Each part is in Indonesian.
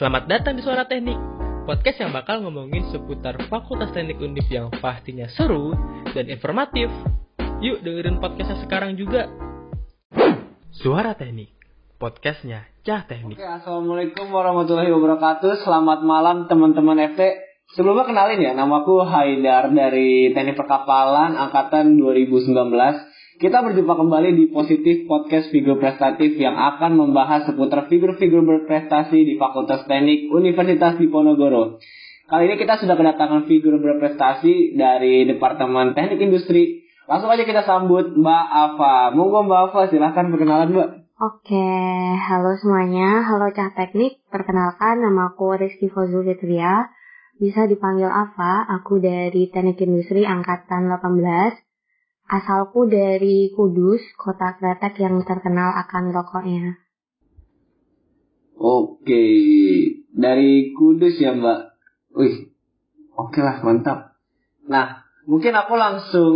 Selamat datang di Suara Teknik, podcast yang bakal ngomongin seputar Fakultas Teknik Undip yang pastinya seru dan informatif. Yuk dengerin podcastnya sekarang juga. Suara Teknik, podcastnya Cah Teknik. Oke, Assalamualaikum warahmatullahi wabarakatuh. Selamat malam teman-teman FT. Sebelumnya kenalin ya, namaku Haidar dari Teknik Perkapalan Angkatan 2019. Kita berjumpa kembali di Positif Podcast Figur Prestatif yang akan membahas seputar figur-figur berprestasi di Fakultas Teknik Universitas Diponegoro. Kali ini kita sudah kedatangan figur berprestasi dari Departemen Teknik Industri. Langsung aja kita sambut Mbak Ava. Monggo Mbak Ava, silahkan perkenalan Mbak. Oke, halo semuanya. Halo Cah Teknik. Perkenalkan, nama aku Rizky Fozul. Bisa dipanggil Ava. Aku dari Teknik Industri Angkatan 18. Asalku dari Kudus, kota kretek yang terkenal akan rokoknya. Oke, dari Kudus ya Mbak. Wih, oke lah mantap. Nah, mungkin aku langsung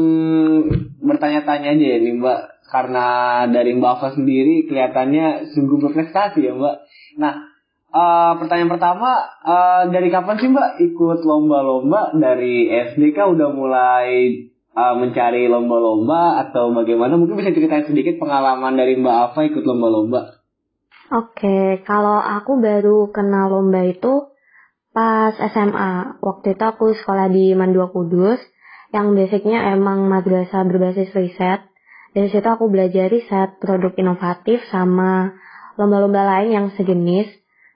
bertanya-tanya aja ya nih Mbak. Karena dari Mbak Ava sendiri kelihatannya sungguh berprestasi ya Mbak. Nah, uh, pertanyaan pertama, uh, dari kapan sih Mbak ikut lomba-lomba? Dari SD kah udah mulai uh, mencari lomba-lomba atau bagaimana? Mungkin bisa ceritain sedikit pengalaman dari Mbak Ava ikut lomba-lomba. Oke, kalau aku baru kenal lomba itu pas SMA. Waktu itu aku sekolah di Mandua Kudus, yang basicnya emang madrasah berbasis riset. Dari situ aku belajar riset, produk inovatif, sama lomba-lomba lain yang sejenis.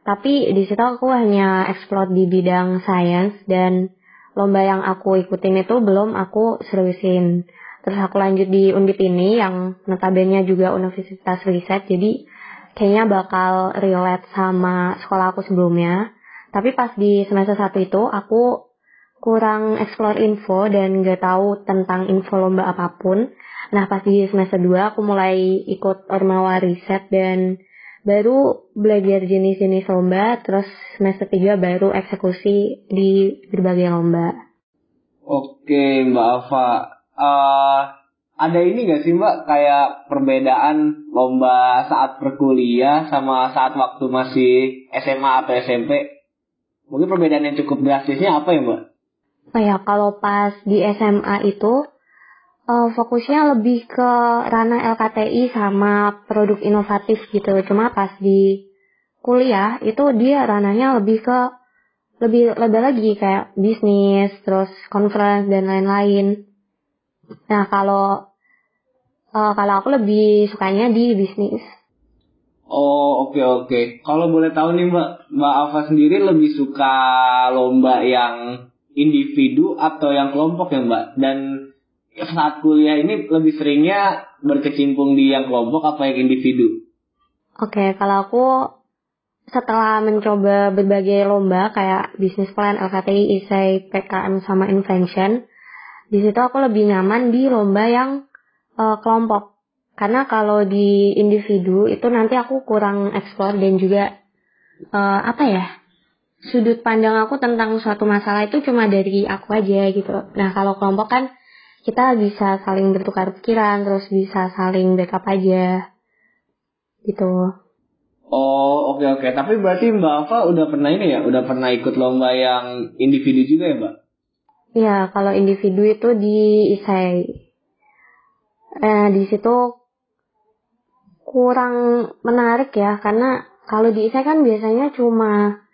Tapi di situ aku hanya explore di bidang sains dan lomba yang aku ikutin itu belum aku seriusin. Terus aku lanjut di Undip ini yang notabene juga universitas riset, jadi kayaknya bakal relate sama sekolah aku sebelumnya. Tapi pas di semester 1 itu aku kurang explore info dan gak tahu tentang info lomba apa pun. Nah pas di semester 2 aku mulai ikut Ormawa Riset dan baru belajar jenis-jenis lomba, terus semester 3 baru eksekusi di berbagai lomba. Oke Mbak Ava, uh, ada ini gak sih Mbak kayak perbedaan lomba saat berkuliah sama saat waktu masih SMA atau SMP? Mungkin perbedaan yang cukup drastisnya apa ya Mbak? Oh ya, kalau pas di SMA itu uh, fokusnya lebih ke ranah LKTI sama produk inovatif gitu. Cuma pas di kuliah itu dia ranahnya lebih ke lebih lebih lagi kayak bisnis, terus conference dan lain-lain. Nah kalau uh, kalau aku lebih sukanya di bisnis. Oh oke okay, oke. Okay. Kalau boleh tahu nih Mbak, Mbak Alfa sendiri lebih suka lomba yang individu atau yang kelompok ya Mbak? Dan saat kuliah ini lebih seringnya berkecimpung di yang kelompok apa yang individu? Oke, okay, kalau aku setelah mencoba berbagai lomba kayak bisnis plan, LKTI, ISAI, PKM sama invention, di situ aku lebih nyaman di lomba yang uh, kelompok. Karena kalau di individu itu nanti aku kurang eksplor dan juga uh, apa ya sudut pandang aku tentang suatu masalah itu cuma dari aku aja gitu. Nah kalau kelompok kan kita bisa saling bertukar pikiran, terus bisa saling backup aja. Gitu. Oh, oke okay, oke. Okay. Tapi berarti Mbak Ava udah pernah ini ya, udah pernah ikut lomba yang individu juga ya, Mbak? Iya, kalau individu itu di ISAI. Eh, di situ kurang menarik ya, karena kalau di ISAI kan biasanya cuma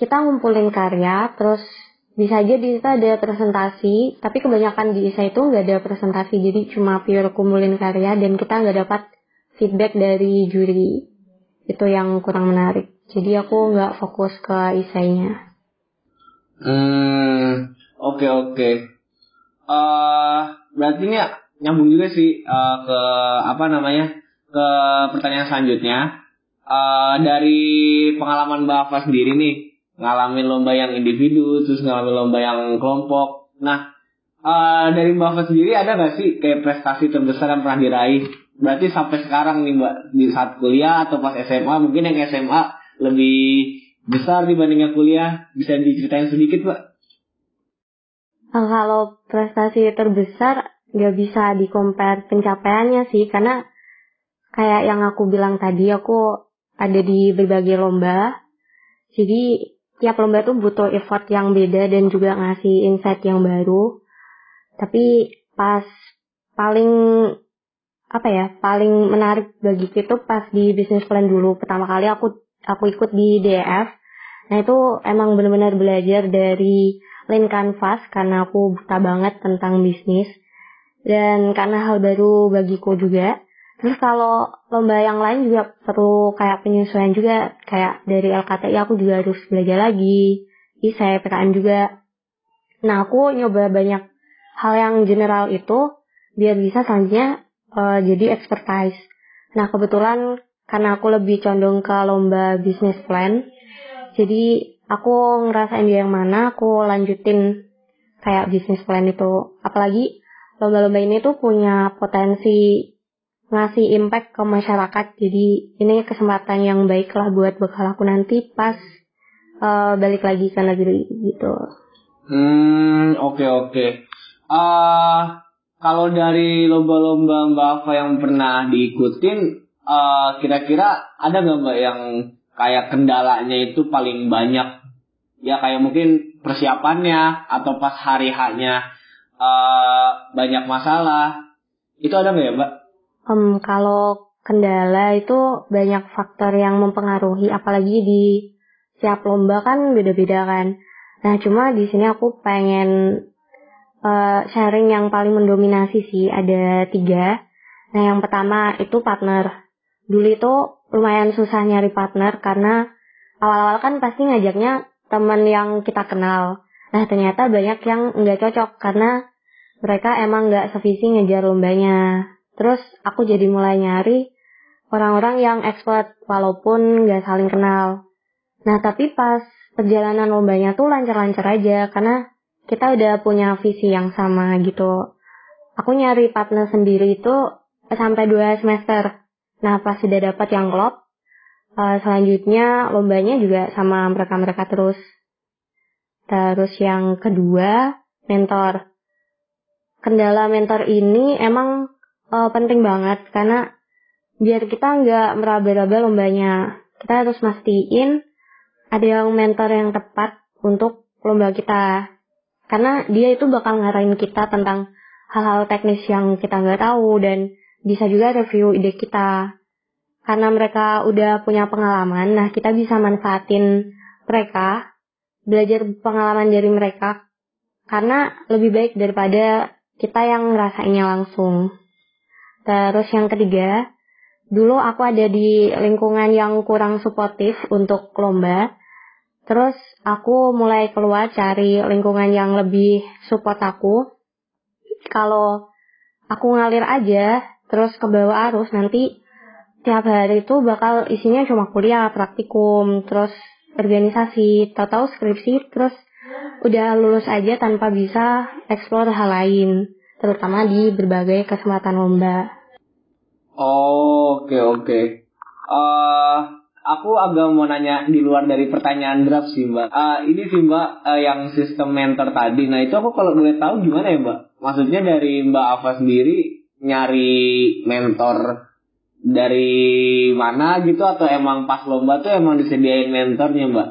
kita ngumpulin karya, terus bisa aja di situ ada presentasi, tapi kebanyakan di ISA itu nggak ada presentasi, jadi cuma pure kumpulin karya dan kita nggak dapat feedback dari juri. Itu yang kurang menarik. Jadi aku nggak fokus ke isainya. Hmm, oke okay, oke. Okay. Uh, eh, berarti ini nyambung juga sih uh, ke apa namanya ke pertanyaan selanjutnya. Uh, dari pengalaman Mbak Ava sendiri nih, ngalamin lomba yang individu, terus ngalamin lomba yang kelompok. Nah, uh, dari Mbak sendiri ada gak sih kayak prestasi terbesar yang pernah diraih? Berarti sampai sekarang nih Mbak, di saat kuliah atau pas SMA, mungkin yang SMA lebih besar dibanding yang kuliah. Bisa diceritain sedikit Mbak? Eh, kalau prestasi terbesar gak bisa dikompar pencapaiannya sih, karena kayak yang aku bilang tadi, aku ada di berbagai lomba, Jadi tiap lomba tuh butuh effort yang beda dan juga ngasih insight yang baru. Tapi pas paling apa ya paling menarik bagi itu pas di bisnis plan dulu. Pertama kali aku aku ikut di DF nah itu emang benar-benar belajar dari Lean Canvas karena aku buta banget tentang bisnis. Dan karena hal baru bagiku juga terus kalau lomba yang lain juga perlu kayak penyesuaian juga kayak dari LKTI aku juga harus belajar lagi ISE PKN juga nah aku nyoba banyak hal yang general itu biar bisa selanjutnya uh, jadi expertise. Nah kebetulan karena aku lebih condong ke lomba business plan, jadi aku ngerasain dia yang mana aku lanjutin kayak business plan itu. Apalagi lomba-lomba ini tuh punya potensi ngasih impact ke masyarakat. Jadi ini kesempatan yang baik lah buat bekal aku nanti pas uh, balik lagi ke negeri gitu. Hmm, oke okay, oke. Okay. Uh, ah, kalau dari lomba-lomba Mbak Ava yang pernah diikutin, uh, kira-kira ada nggak Mbak yang kayak kendalanya itu paling banyak? Ya kayak mungkin persiapannya atau pas hari haknya uh, banyak masalah. Itu ada nggak ya Mbak? Um, kalau kendala itu banyak faktor yang mempengaruhi, apalagi di siap lomba kan beda-beda kan. Nah cuma di sini aku pengen uh, sharing yang paling mendominasi sih ada tiga. Nah yang pertama itu partner. Dulu itu lumayan susah nyari partner karena awal-awal kan pasti ngajaknya teman yang kita kenal. Nah ternyata banyak yang nggak cocok karena mereka emang nggak sevisi ngejar lombanya. Terus aku jadi mulai nyari orang-orang yang expert walaupun nggak saling kenal. Nah tapi pas perjalanan lombanya tuh lancar-lancar aja karena kita udah punya visi yang sama gitu. Aku nyari partner sendiri itu sampai dua semester. Nah pas sudah dapat yang klop, uh, selanjutnya lombanya juga sama mereka-mereka terus. Terus yang kedua, mentor. Kendala mentor ini emang uh, penting banget karena biar kita nggak meraba-raba lombanya. Kita harus mastiin ada yang mentor yang tepat untuk lomba kita. Karena dia itu bakal ngarahin kita tentang hal-hal teknis yang kita nggak tahu dan bisa juga review ide kita. Karena mereka udah punya pengalaman, nah kita bisa manfaatin mereka, belajar pengalaman dari mereka, karena lebih baik daripada kita yang ngerasainnya langsung. Terus yang ketiga, dulu aku ada di lingkungan yang kurang suportif untuk lomba, Terus aku mulai keluar cari lingkungan yang lebih support aku. Kalau aku ngalir aja, terus ke bawah arus, nanti tiap hari itu bakal isinya cuma kuliah, praktikum, terus organisasi, tahu-tahu skripsi, terus udah lulus aja tanpa bisa explore hal lain, terutama di berbagai kesempatan lomba. Oke oke. Okay. Eh, aku agak mau nanya di luar dari pertanyaan draft sih mbak. Uh, ini sih mbak uh, yang sistem mentor tadi. Nah itu aku kalau boleh tahu gimana ya mbak? Maksudnya dari mbak Ava sendiri nyari mentor dari mana gitu atau emang pas lomba tuh emang disediain mentornya mbak?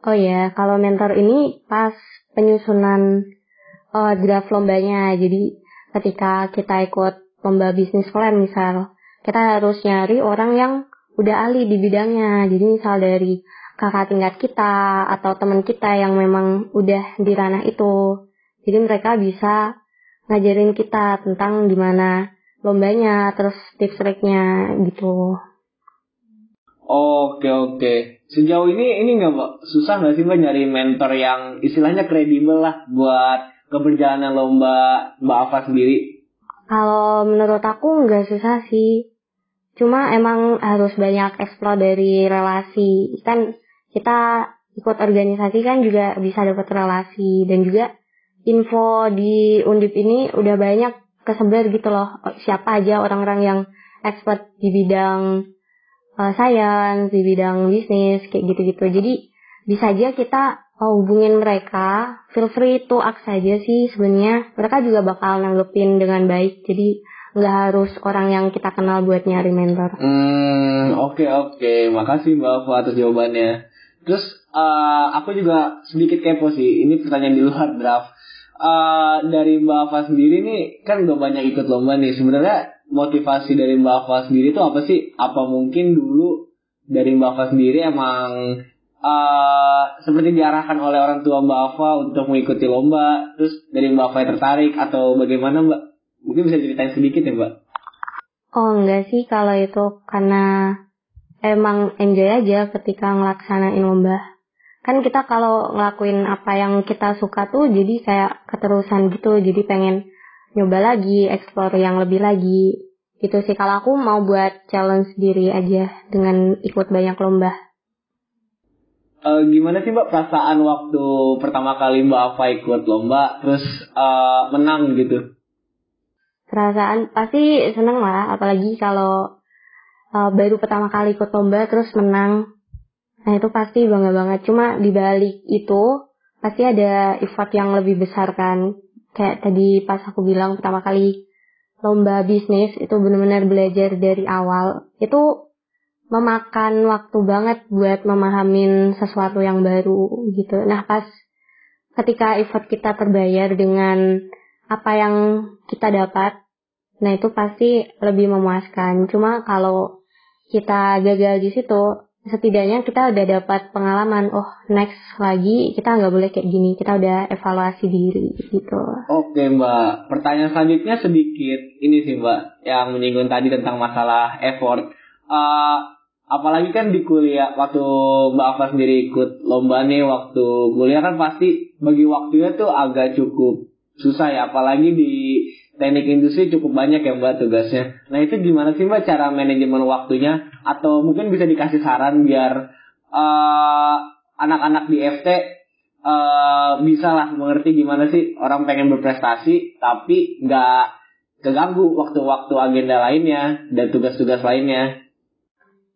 Oh ya, kalau mentor ini pas penyusunan uh, draft lombanya. Jadi ketika kita ikut lomba bisnis plan misal, kita harus nyari orang yang udah ahli di bidangnya. Jadi misal dari kakak tingkat kita atau teman kita yang memang udah di ranah itu. Jadi mereka bisa ngajarin kita tentang gimana lombanya, terus tips triknya gitu. Oke oke. Sejauh ini ini nggak susah nggak sih mbak nyari mentor yang istilahnya kredibel lah buat keberjalanan lomba mbak Ava sendiri? Kalau menurut aku nggak susah sih. Cuma emang harus banyak eksplor dari relasi. Kan kita ikut organisasi kan juga bisa dapat relasi dan juga info di Undip ini udah banyak kesebar gitu loh. Siapa aja orang-orang yang expert di bidang uh, science, di bidang bisnis kayak gitu-gitu. Jadi bisa aja kita oh, hubungin mereka, feel free to ask aja sih sebenarnya. Mereka juga bakal nanggepin dengan baik. Jadi nggak harus orang yang kita kenal buat nyari mentor. Hmm, oke okay, oke. Okay. Makasih Mbak Fu atas jawabannya. Terus uh, aku juga sedikit kepo sih. Ini pertanyaan di luar draft. Uh, dari Mbak Ava sendiri nih kan udah banyak ikut lomba nih. Sebenarnya motivasi dari Mbak Ava sendiri itu apa sih? Apa mungkin dulu dari Mbak Ava sendiri emang uh, seperti diarahkan oleh orang tua Mbak Ava untuk mengikuti lomba, terus dari Mbak Ava tertarik atau bagaimana Mbak? Mungkin bisa ceritain sedikit ya Mbak? Oh enggak sih kalau itu karena emang enjoy aja ketika ngelaksanain lomba. Kan kita kalau ngelakuin apa yang kita suka tuh jadi kayak keterusan gitu, jadi pengen nyoba lagi, explore yang lebih lagi. Gitu sih kalau aku mau buat challenge diri aja dengan ikut banyak lomba. Uh, gimana sih Mbak perasaan waktu pertama kali Mbak Ava ikut lomba terus uh, menang gitu? Perasaan pasti seneng lah, apalagi kalau uh, baru pertama kali ikut lomba terus menang. Nah itu pasti bangga banget. Cuma di balik itu pasti ada effort yang lebih besar kan. Kayak tadi pas aku bilang pertama kali lomba bisnis itu benar-benar belajar dari awal itu memakan waktu banget buat memahamin sesuatu yang baru gitu. Nah pas ketika effort kita terbayar dengan apa yang kita dapat, nah itu pasti lebih memuaskan. Cuma kalau kita gagal di situ, setidaknya kita udah dapat pengalaman oh next lagi kita nggak boleh kayak gini kita udah evaluasi diri gitu oke mbak pertanyaan selanjutnya sedikit ini sih mbak yang menyinggung tadi tentang masalah effort uh, apalagi kan di kuliah waktu mbak Ava sendiri ikut lomba nih waktu kuliah kan pasti bagi waktunya tuh agak cukup susah ya apalagi di teknik industri cukup banyak ya mbak tugasnya. Nah itu gimana sih mbak cara manajemen waktunya? Atau mungkin bisa dikasih saran biar uh, anak-anak di FT uh, bisa lah mengerti gimana sih orang pengen berprestasi tapi nggak keganggu waktu-waktu agenda lainnya dan tugas-tugas lainnya.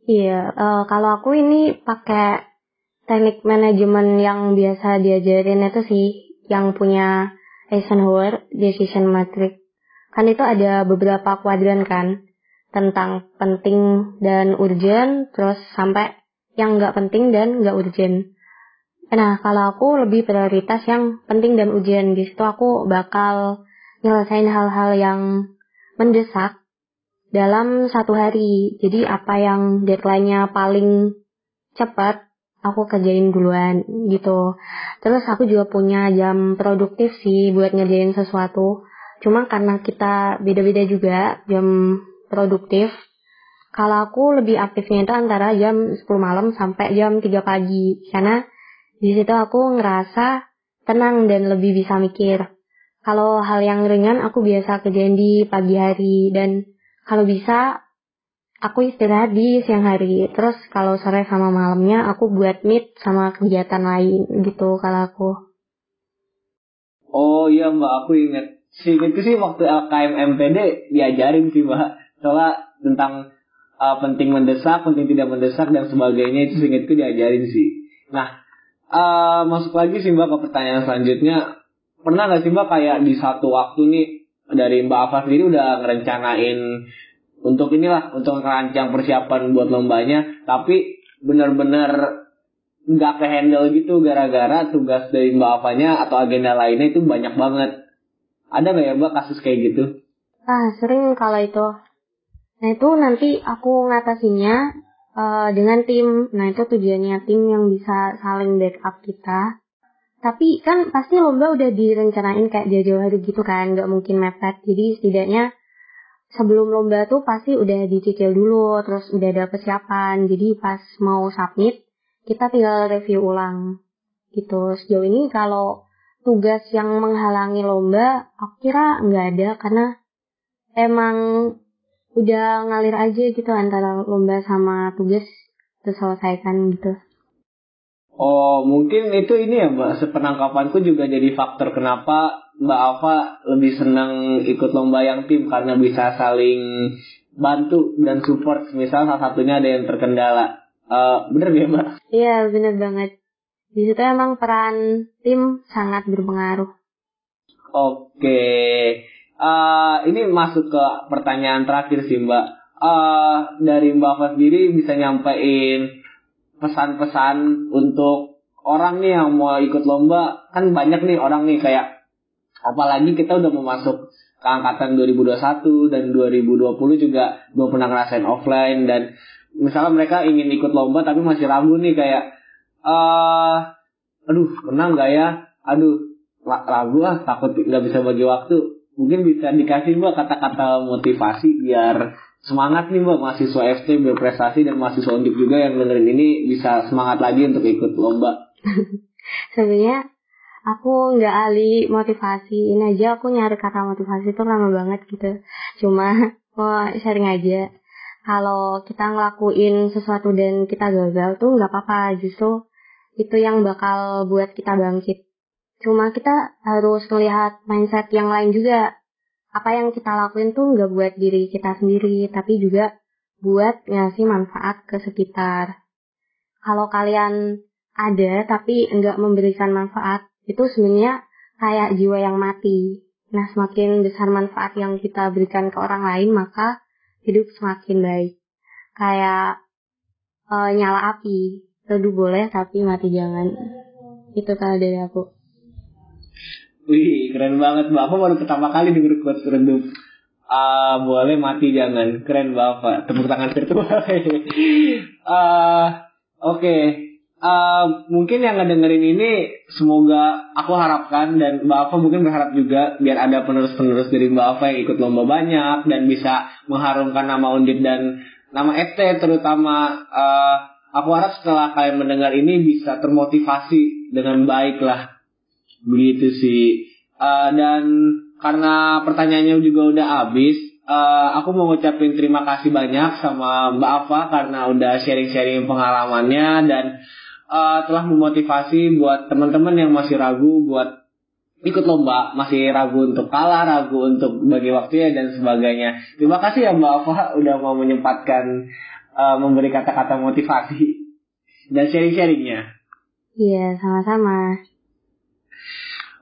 Iya, uh, kalau aku ini pakai teknik manajemen yang biasa diajarin itu sih yang punya Eisenhower Decision Matrix kan itu ada beberapa kuadran kan tentang penting dan urgent terus sampai yang nggak penting dan nggak urgent. Nah kalau aku lebih prioritas yang penting dan urgent di situ aku bakal nyelesain hal-hal yang mendesak dalam satu hari. Jadi apa yang deadline-nya paling cepat aku kerjain duluan gitu. Terus aku juga punya jam produktif sih buat ngerjain sesuatu. Cuma karena kita beda-beda juga jam produktif, kalau aku lebih aktifnya itu antara jam 10 malam sampai jam 3 pagi. Karena di situ aku ngerasa tenang dan lebih bisa mikir. Kalau hal yang ringan aku biasa kerjain di pagi hari dan kalau bisa aku istirahat di siang hari. Terus kalau sore sama malamnya aku buat meet sama kegiatan lain gitu kalau aku. Oh iya mbak aku ingat itu sih waktu LKM MPD diajarin sih mbak soalnya tentang uh, penting mendesak, penting tidak mendesak dan sebagainya itu singkat itu diajarin sih. Nah uh, masuk lagi sih mbak ke pertanyaan selanjutnya pernah nggak sih mbak kayak di satu waktu nih dari mbak Ava sendiri udah ngerencanain untuk inilah untuk merancang persiapan buat lombanya tapi benar-benar nggak ke handle gitu gara-gara tugas dari mbak Avanya atau agenda lainnya itu banyak banget ada nggak ya mbak kasus kayak gitu? Ah sering kalau itu. Nah itu nanti aku ngatasinya uh, dengan tim. Nah itu tujuannya tim yang bisa saling backup kita. Tapi kan pasti lomba udah direncanain kayak jauh-jauh hari gitu kan, nggak mungkin mepet. Jadi setidaknya sebelum lomba tuh pasti udah dicicil dulu, terus udah ada persiapan. Jadi pas mau submit, kita tinggal review ulang. Gitu. Sejauh ini kalau tugas yang menghalangi lomba aku kira nggak ada karena emang udah ngalir aja gitu antara lomba sama tugas terselesaikan gitu. Oh mungkin itu ini ya mbak sepenangkapanku juga jadi faktor kenapa mbak Ava lebih senang ikut lomba yang tim karena bisa saling bantu dan support misal salah satunya ada yang terkendala. Uh, bener gak mbak? Iya bener banget di situ emang peran tim sangat berpengaruh. Oke, uh, ini masuk ke pertanyaan terakhir sih Mbak. Uh, dari Mbak Fas sendiri bisa nyampein pesan-pesan untuk orang nih yang mau ikut lomba. Kan banyak nih orang nih kayak apalagi kita udah mau masuk ke angkatan 2021 dan 2020 juga belum pernah ngerasain offline. Dan misalnya mereka ingin ikut lomba tapi masih ragu nih kayak uh, aduh menang nggak ya? Aduh ragu ah takut nggak bisa bagi waktu. Mungkin bisa dikasih mbak kata-kata motivasi biar semangat nih mbak. Mahasiswa FT berprestasi dan mahasiswa undip juga yang dengerin ini bisa semangat lagi untuk ikut lomba. Sebenarnya aku nggak ahli motivasi. Ini aja aku nyari kata motivasi itu lama banget gitu. Cuma mau sharing aja. Kalau kita ngelakuin sesuatu dan kita gagal tuh nggak apa-apa. Justru itu yang bakal buat kita bangkit. Cuma kita harus melihat mindset yang lain juga apa yang kita lakuin tuh nggak buat diri kita sendiri tapi juga buat ngasih manfaat ke sekitar kalau kalian ada tapi nggak memberikan manfaat itu sebenarnya kayak jiwa yang mati. Nah, semakin besar manfaat yang kita berikan ke orang lain, maka hidup semakin baik. Kayak e, nyala api, redup boleh tapi mati jangan. Itu kalau dari aku. Wih, keren banget Mbak. Aku baru pertama kali denger quotes redup. Uh, boleh mati jangan. Keren Bapak. Tepuk tangan virtual. uh, Oke, okay uh, mungkin yang ngedengerin ini semoga aku harapkan dan Mbak Ava mungkin berharap juga biar ada penerus-penerus dari Mbak Ava yang ikut lomba banyak dan bisa mengharumkan nama Undip dan nama FT terutama uh, aku harap setelah kalian mendengar ini bisa termotivasi dengan baik lah begitu sih uh, dan karena pertanyaannya juga udah habis uh, aku mau ngucapin terima kasih banyak sama Mbak Ava karena udah sharing-sharing pengalamannya dan uh, telah memotivasi buat teman-teman yang masih ragu buat ikut lomba, masih ragu untuk kalah, ragu untuk bagi waktunya dan sebagainya. Terima kasih ya Mbak Ava udah mau menyempatkan uh, memberi kata-kata motivasi dan sharing-sharingnya. Iya, sama-sama.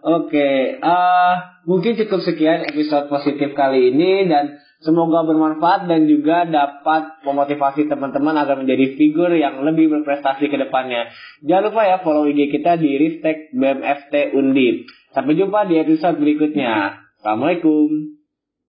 Oke, okay, uh, eh, mungkin cukup sekian episode positif kali ini dan Semoga bermanfaat dan juga dapat memotivasi teman-teman agar menjadi figur yang lebih berprestasi ke depannya. Jangan lupa ya follow IG kita di Ristek BMFT Undip. Sampai jumpa di episode berikutnya. Assalamualaikum.